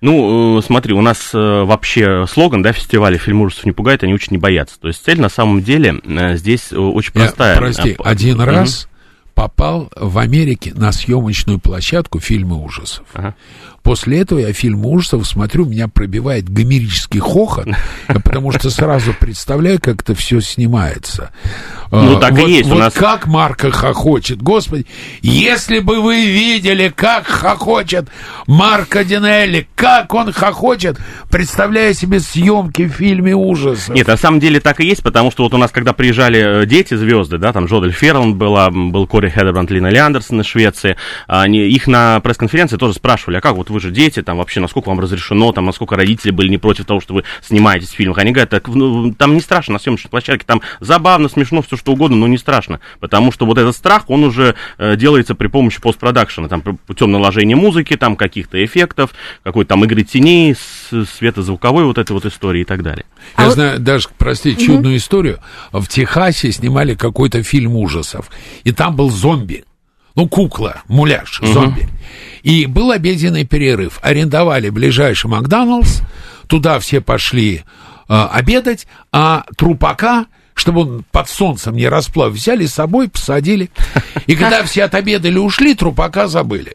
Ну, э, смотри, у нас э, вообще слоган, да, фестиваля «Фильм ужасов не пугает, они учат не бояться». То есть цель на самом деле э, здесь очень простая. Я, прости, один раз попал в Америке на съемочную площадку фильма ужасов. Ага. После этого я фильм ужасов смотрю, меня пробивает гомерический хохот, потому что сразу представляю, как это все снимается. Ну, так вот, и есть вот у нас. как Марка хохочет. Господи, если бы вы видели, как хохочет Марко Динелли, как он хохочет, представляя себе съемки в фильме ужасов. Нет, на самом деле так и есть, потому что вот у нас, когда приезжали э, дети, звезды, да, там Джодель Ферланд была, был Кори Хедербранд, Лина Лиандерсон из Швеции, они, их на пресс-конференции тоже спрашивали, а как вот вы же дети, там вообще, насколько вам разрешено, там, насколько родители были не против того, что вы снимаетесь в фильмах. Они говорят, так, ну, там не страшно на съемочной площадке, там забавно, смешно, все что угодно, но не страшно. Потому что вот этот страх, он уже э, делается при помощи постпродакшена, там, путем наложения музыки, там, каких-то эффектов, какой-то там игры теней, светозвуковой вот этой вот истории и так далее. Я а знаю, вот... даже, прости, чудную угу. историю. В Техасе снимали какой-то фильм ужасов, и там был зомби. Ну, кукла, муляж, угу. зомби. И был обеденный перерыв. Арендовали ближайший Макдоналдс, туда все пошли э, обедать, а трупака чтобы он под солнцем не расплав, взяли с собой, посадили. И когда все отобедали, ушли, трупака забыли.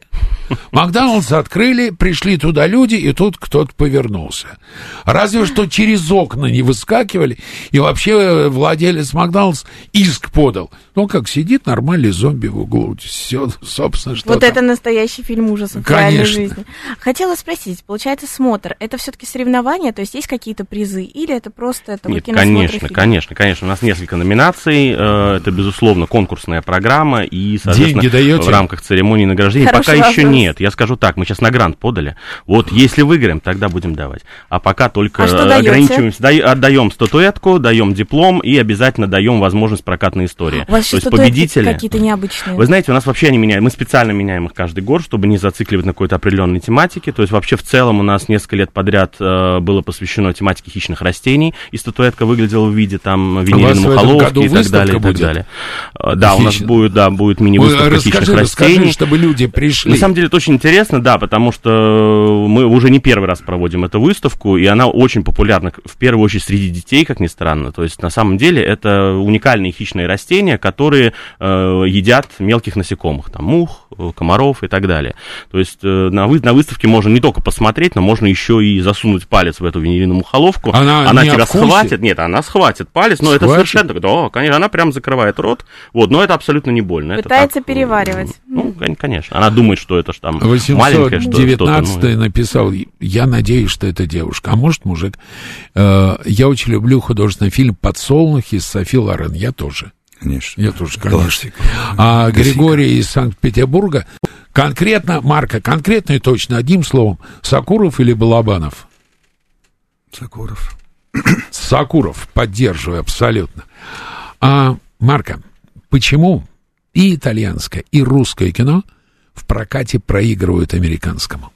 Макдоналдс открыли, пришли туда люди, и тут кто-то повернулся. Разве что через окна не выскакивали, и вообще э, владелец Макдоналдс иск подал. Ну, как сидит нормальный зомби в углу. Все, собственно, что Вот там. это настоящий фильм ужасов в реальной жизни. Хотела спросить, получается, смотр, это все-таки соревнования, то есть есть какие-то призы, или это просто это Нет, конечно, фильм? конечно, конечно. У нас несколько номинаций, э, это, безусловно, конкурсная программа, и, соответственно, Деньги даете? в рамках церемонии награждения Хороший пока вопрос. еще нет. Я скажу так, мы сейчас на грант подали. Вот если выиграем, тогда будем давать. А пока только а ограничиваемся. Да, отдаем статуэтку, даем диплом и обязательно даем возможность прокатной истории. У вас То есть победители какие-то необычные. Вы знаете, у нас вообще они меняют. Мы специально меняем их каждый год, чтобы не зацикливать на какой-то определенной тематике. То есть вообще в целом у нас несколько лет подряд э, было посвящено тематике хищных растений, и статуэтка выглядела в виде там Венерины Мухоловки и так далее, и так далее. Э, да, Хищ... у нас будет, да, будет мини-выставка хищных расскажи, растений. чтобы люди пришли. На самом деле это очень интересно, да, потому что мы уже не первый раз проводим эту выставку, и она очень популярна, в первую очередь, среди детей, как ни странно. То есть, на самом деле, это уникальные хищные растения, которые э, едят мелких насекомых, там, мух, э, комаров и так далее. То есть, э, на, вы, на выставке можно не только посмотреть, но можно еще и засунуть палец в эту венерину мухоловку. Она, она тебя схватит, нет, она схватит палец, но схватит? это совершенно, да, конечно, она прям закрывает рот, вот, но это абсолютно не больно. Пытается это так, переваривать. Ну, конечно, она думает, что это там 819 ну, написал, я надеюсь, что это девушка, а может мужик. Э, я очень люблю художественный фильм «Подсолнухи» с Софи Лорен, я тоже. Конечно. Я тоже, конечно. А Григорий из Санкт-Петербурга, конкретно, Марка, конкретно и точно, одним словом, Сакуров или Балабанов? Сакуров. Сакуров, поддерживаю абсолютно. А, Марка, почему и итальянское, и русское кино в прокате проигрывают американскому?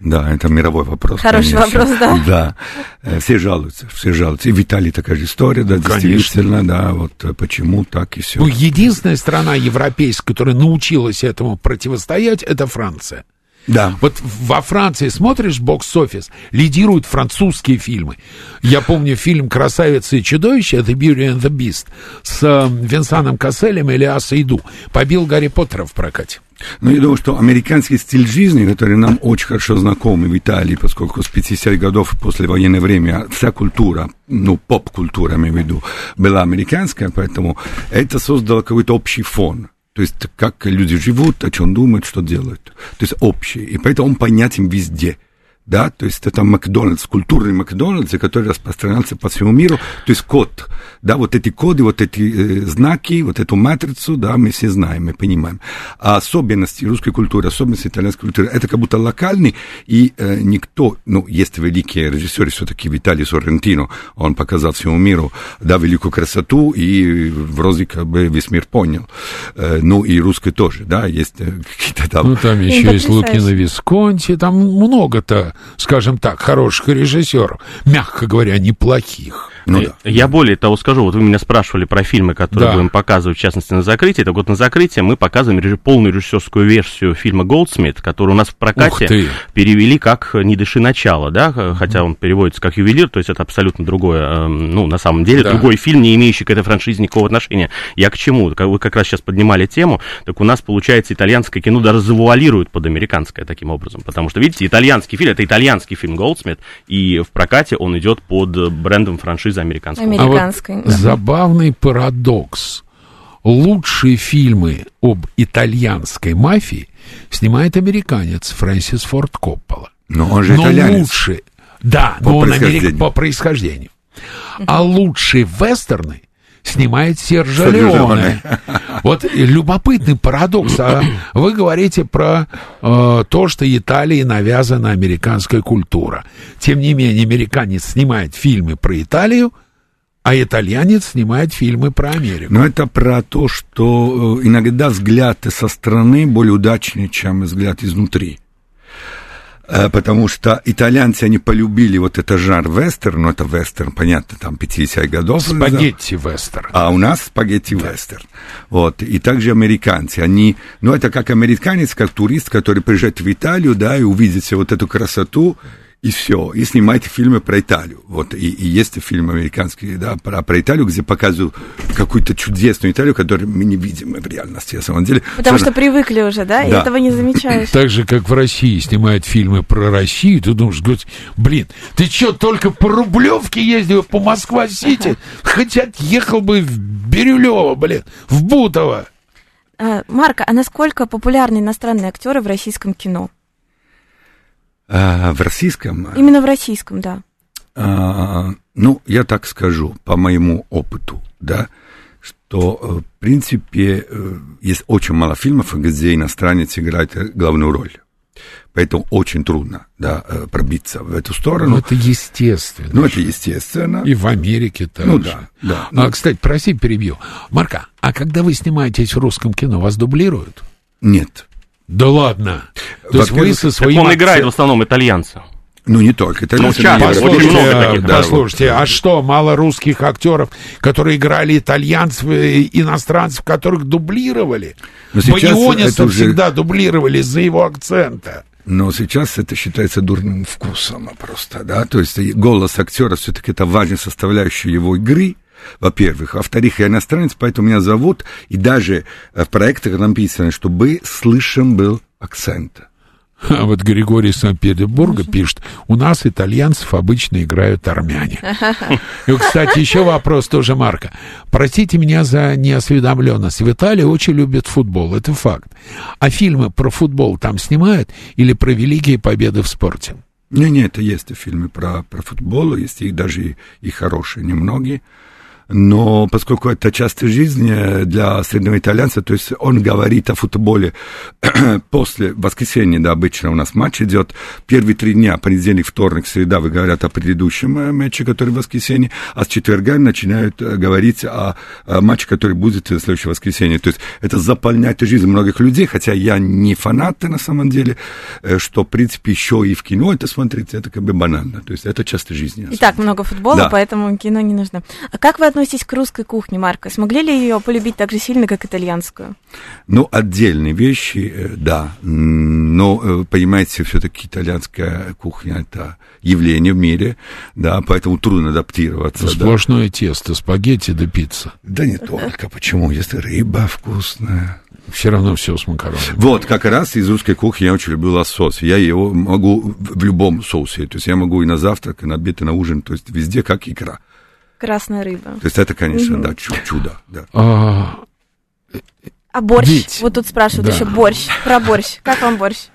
Да, это мировой вопрос. Хороший конечно. вопрос, да. Да, Э, все жалуются, все жалуются. И в Италии такая же история, да, Конечно. действительно, да, вот э, почему так и все. Ну, единственная страна европейская, которая научилась этому противостоять, это Франция. Да. Вот во Франции смотришь бокс-офис, лидируют французские фильмы. Я помню фильм «Красавица и чудовище», это «Beauty and the Beast», с э, Винсаном Касселем и Лиаса Иду. Побил Гарри Поттера в прокате. Ну, я думаю, что американский стиль жизни, который нам очень хорошо знакомый в Италии, поскольку с 50-х годов после военное время вся культура, ну, поп-культура, я имею в виду, была американская, поэтому это создало какой-то общий фон. То есть, как люди живут, о чем думают, что делают. То есть, общий. И поэтому он понятен везде. Да, то есть это Макдональдс, культурный Макдональдс, который распространяется по всему миру, то есть код, да, вот эти коды, вот эти э, знаки, вот эту матрицу, да, мы все знаем, мы понимаем. А особенности русской культуры, особенности итальянской культуры, это как будто локальный, и э, никто, ну, есть великие режиссеры, все-таки Виталий Соррентино, он показал всему миру, да, великую красоту, и вроде как бы весь мир понял. Э, ну, и русской тоже, да, есть э, какие-то там... Ну, там еще есть. Лукино Висконти, там много-то, скажем так, хороших режиссеров, мягко говоря, неплохих. Ну, Э, да. Я более того скажу, вот вы меня спрашивали про фильмы, которые Да. будем показывать, в частности, на закрытии. Так вот, на закрытии мы показываем реж- полную режиссерскую версию фильма «Голдсмит», который у нас в прокате перевели как «Не дыши начало», да, хотя он переводится как «Ювелир», то есть это абсолютно другое, эм, ну, на самом деле, Да. другой фильм, не имеющий к этой франшизе никакого отношения. Я к чему? Вы как раз сейчас поднимали тему, так у нас, получается, итальянское кино даже завуалирует под американское таким образом, потому что, видите, итальянский фильм, это итальянский фильм «Голдсмит», и в прокате он идет под брендом франшизы американского. Америк- А вот Американской, да. забавный парадокс. Лучшие фильмы об итальянской мафии снимает американец Фрэнсис Форд Коппола. Но он же но итальянец. лучше, да, По но он америк- по происхождению. А лучшие вестерны снимает Сержа Леоне. Вот любопытный парадокс. А вы говорите про э, то, что Италии навязана американская культура. Тем не менее, американец снимает фильмы про Италию, а итальянец снимает фильмы про Америку. Но это про то, что э, иногда взгляд со стороны более удачнее, чем взгляд изнутри. Э, Потому что итальянцы, они полюбили вот это жанр вестерн, ну это вестерн, понятно, там 50 годов. Спагетти вестерн. А у нас спагетти вестерн. Вот. И также американцы, они, ну это как американец, как турист, который приезжает в Италию, да, и увидит вот эту красоту, и все, и снимает фильмы про Италию. Вот, и, и есть фильм американский, да, про, про Италию, где показывают какую-то чудесную Италию, которую мы не видим в реальности, на самом деле. Потому что Совершенно- привыкли уже, да, и Да. этого не замечаешь. Так же, как в России снимают фильмы про Россию, ты думаешь, говорит, блин, ты что, только по Рублевке ездил, по Москва-Сити? Хотя ехал бы в Бирюлево, блин, в Бутово. А, Марка, а насколько популярны иностранные актеры в российском кино? А, в российском... Именно в российском, да. А, ну, я так скажу, по моему опыту, да, что, э, в принципе, э, есть очень мало фильмов, где иностранец играет э, главную роль. Поэтому очень трудно, да, пробиться в эту Ну, сторону. это естественно. Ну, это естественно. И в Америке тоже. Ну, да, да. А, кстати, прости, перебью. Марка, а когда вы снимаетесь в русском кино, вас дублируют? Нет. Да ладно. То есть вы со Так своим... он играет в основном итальянца. Ну, не только. Это Ну, европейский. очень много Послушайте, таких, да, послушайте, вот. а что, мало русских актеров, которые играли итальянцев, э, иностранцев, которых дублировали? Но сейчас это уже- всегда дублировали из-за его акцента. Но сейчас это считается дурным вкусом просто, да, то есть и голос актера все-таки это важная составляющая его игры, во-первых. Во-вторых, я иностранец, поэтому меня зовут, и даже э, в проектах написано, чтобы слышен был акцент. А вот Григорий из Санкт-Петербурга пишет, у нас итальянцев обычно играют армяне. И, кстати, еще вопрос тоже Марка. Простите меня за неосведомленность. В Италии очень любят футбол, это факт. А фильмы про футбол там снимают или про великие победы в спорте? Не, не, это есть фильмы про, про футбол, есть и даже и, и хорошие, немногие. Но поскольку это часть жизни для среднего итальянца, то есть он говорит о футболе после воскресенья, да, обычно у нас матч идет, первые три дня, понедельник, вторник, среда, вы говорят о предыдущем э, матче, который в воскресенье, а с четверга начинают э, говорить о, о матче, который будет в следующее воскресенье. То есть это заполняет жизнь многих людей, хотя я не фанат на самом деле, э, что, в принципе, еще и в кино это смотрится, это как бы банально. То есть это часть жизни. И так много футбола, Да. поэтому кино не нужно. А как вы относитесь к русской кухне, Марко? Смогли ли ее полюбить так же сильно, как итальянскую? Ну, отдельные вещи, э, да. Но, э, понимаете, все-таки итальянская кухня – это явление в мире, да, поэтому трудно адаптироваться. да. Сплошное тесто, спагетти да пицца. Да не только. Почему? Если рыба вкусная. Все равно все с макаронами. Вот, как раз из русской кухни я очень люблю лосось. Я его могу в в любом соусе. То есть я могу и на завтрак, и на обед, и на ужин. То есть везде как икра. Красная рыба. То есть это, конечно, да, чу- чудо. Да. А, А борщ? Ведь- Вот тут спрашивают Да. еще борщ. Про борщ. Как вам борщ?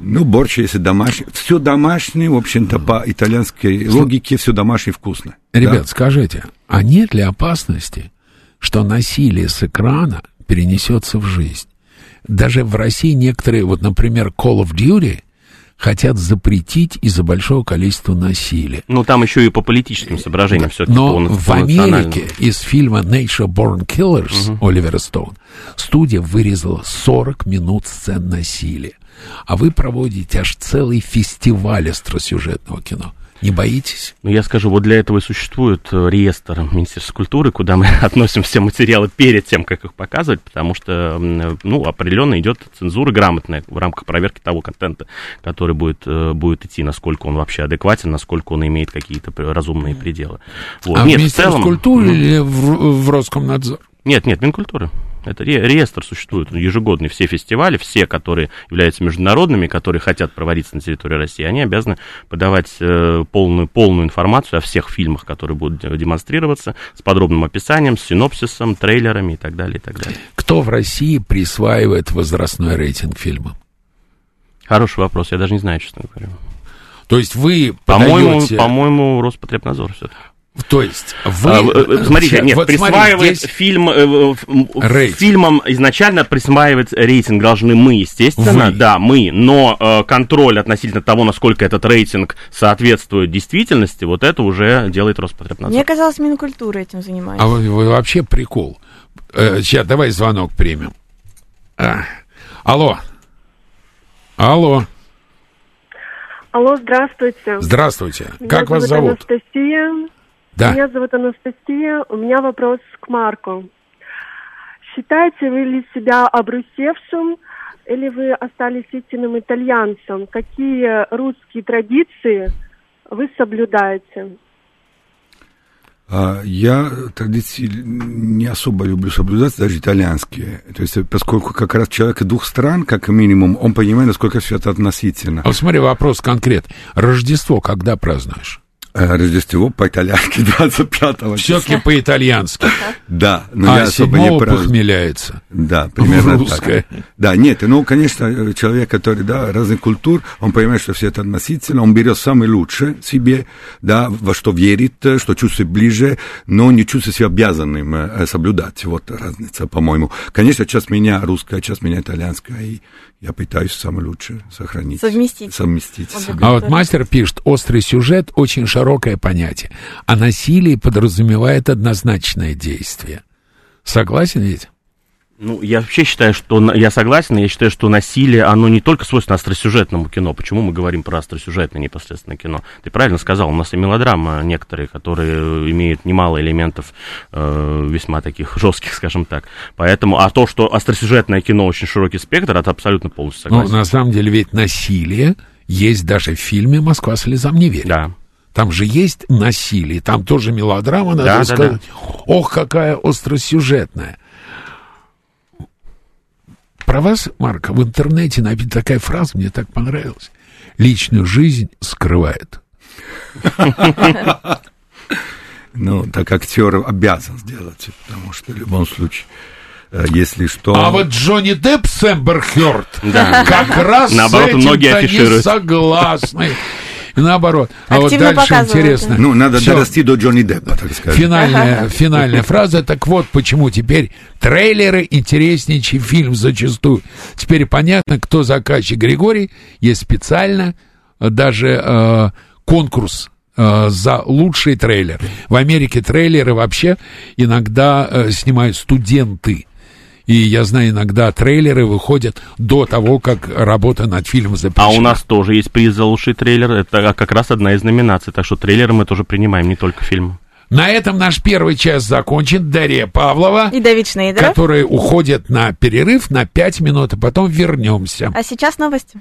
Ну, борщ, если домашний. Все домашнее, в общем-то, по итальянской логике, все домашнее вкусно. ребят, Да. скажите, а нет ли опасности, что насилие с экрана перенесется в жизнь? Даже в России некоторые, вот, например, Call of Duty хотят запретить из-за большого количества насилия. Ну, там еще и по политическим соображениям все-таки. Но в Америке из фильма Nature Born Killers Оливера Стоун студия вырезала 40 минут сцен насилия. А вы проводите аж целый фестиваль остросюжетного кино. Не боитесь? Ну, я скажу, вот для этого и существует э, реестр Министерства культуры, куда мы относим все материалы перед тем, как их показывать, потому что, м, ну, определенно идет цензура грамотная в рамках проверки того контента, который будет, э, будет идти, насколько он вообще адекватен, насколько он имеет какие-то разумные пределы. Вот. а в Нет, в Министерстве целом- культуры ну, или в, в Роскомнадзор? Нет, нет, Минкультуры. Это ре- реестр существует, ежегодный. Все фестивали, все, которые являются международными, которые хотят проводиться на территории России, они обязаны подавать э, полную, полную информацию о всех фильмах, которые будут де- демонстрироваться, с подробным описанием, с синопсисом, трейлерами и так далее, и так далее. Кто в России присваивает возрастной рейтинг фильма? Хороший вопрос, я даже не знаю, честно говоря. То есть вы По-моему, подаете... по-моему, Роспотребнадзор все-таки. То есть вы... А, э, Смотрите, Сейчас, нет, вот присваивает здесь- фильм, э, э, Рейтинг. фильмам изначально присваивать рейтинг должны мы, естественно, Вы. да, мы, но э, контроль относительно того, насколько этот рейтинг соответствует действительности, вот это уже делает Роспотребнадзор. Мне казалось, Минкультура этим занимается. А вы, вы вообще прикол. Э, сейчас, давай звонок примем. А. Алло. Алло. Алло, здравствуйте. Здравствуйте. Меня как вас зовут? Анастасия. Да. Меня зовут Анастасия. У меня вопрос к Марку. Считаете вы ли себя обрусевшим или вы остались истинным итальянцем? Какие русские традиции вы соблюдаете? А, Я традиции не особо люблю соблюдать, даже итальянские. То есть, поскольку как раз человек двух стран, как минимум, он понимает, насколько все это относительно. А вот смотри, вопрос конкрет. Рождество когда празднуешь? Э, Рождество по-итальянски 25-го. Все-таки по-итальянски. Да, но я А особо не похмеляется. Да, примерно Русское. так. Да, нет, ну, конечно, э, человек, который, да, разных культур, он понимает, что все это относительно, он берет самое лучшее себе, да, во что верит, э, что чувствует ближе, но не чувствует себя обязанным соблюдать. Вот разница, по-моему. Конечно, часть меня русская, часть меня итальянская, и я пытаюсь самое лучшее сохранить. Совместить. Совместить. Себе. А вот мастер пишет, острый сюжет очень широкое понятие, а насилие подразумевает однозначное действие. Согласен ведь? Ну, я вообще считаю, что я согласен, я считаю, что насилие, оно не только свойственно остросюжетному кино. Почему мы говорим про остросюжетное непосредственно кино? Ты правильно сказал, у нас и мелодрамы некоторые, которые имеют немало элементов э, весьма таких жестких, скажем так. Поэтому, а то, что остросюжетное кино очень широкий спектр, это абсолютно полностью Ну, согласен. на самом деле ведь насилие есть даже в фильме «Москва слезам не верит». Да. Там же есть насилие, там тоже мелодрама, надо Да, да, сказать. Ох, какая остросюжетная. Про вас, Марк, в интернете написана такая фраза, мне так понравилась. Личную жизнь скрывает. Ну, так актер обязан сделать, потому что в любом случае, э, если что... А вот Джонни Депп с Эмбер Хёрд Да. как раз Наоборот, с многие этим-то не афишируют. согласны. И наоборот. А вот Активно дальше интересно. Ну, надо Всё. дорасти до Джонни Деппа, так сказать. Финальная, финальная фраза. Так вот, почему теперь трейлеры интереснее, чем фильм зачастую. Теперь понятно, кто заказчик Григорий. Есть специально э, даже э, конкурс э, за лучший трейлер. В Америке трейлеры вообще иногда э, снимают студенты. И я знаю, иногда трейлеры выходят до того, как работа над фильмом запрещена. А у нас тоже есть приз за лучший трейлер. Это как раз одна из номинаций. Так что трейлеры мы тоже принимаем, не только фильмы. На этом наш первый час закончен. Дарья Павлова, И Давид Шнейдеров. которые уходят на перерыв на 5 минут, а потом вернемся. А сейчас новости.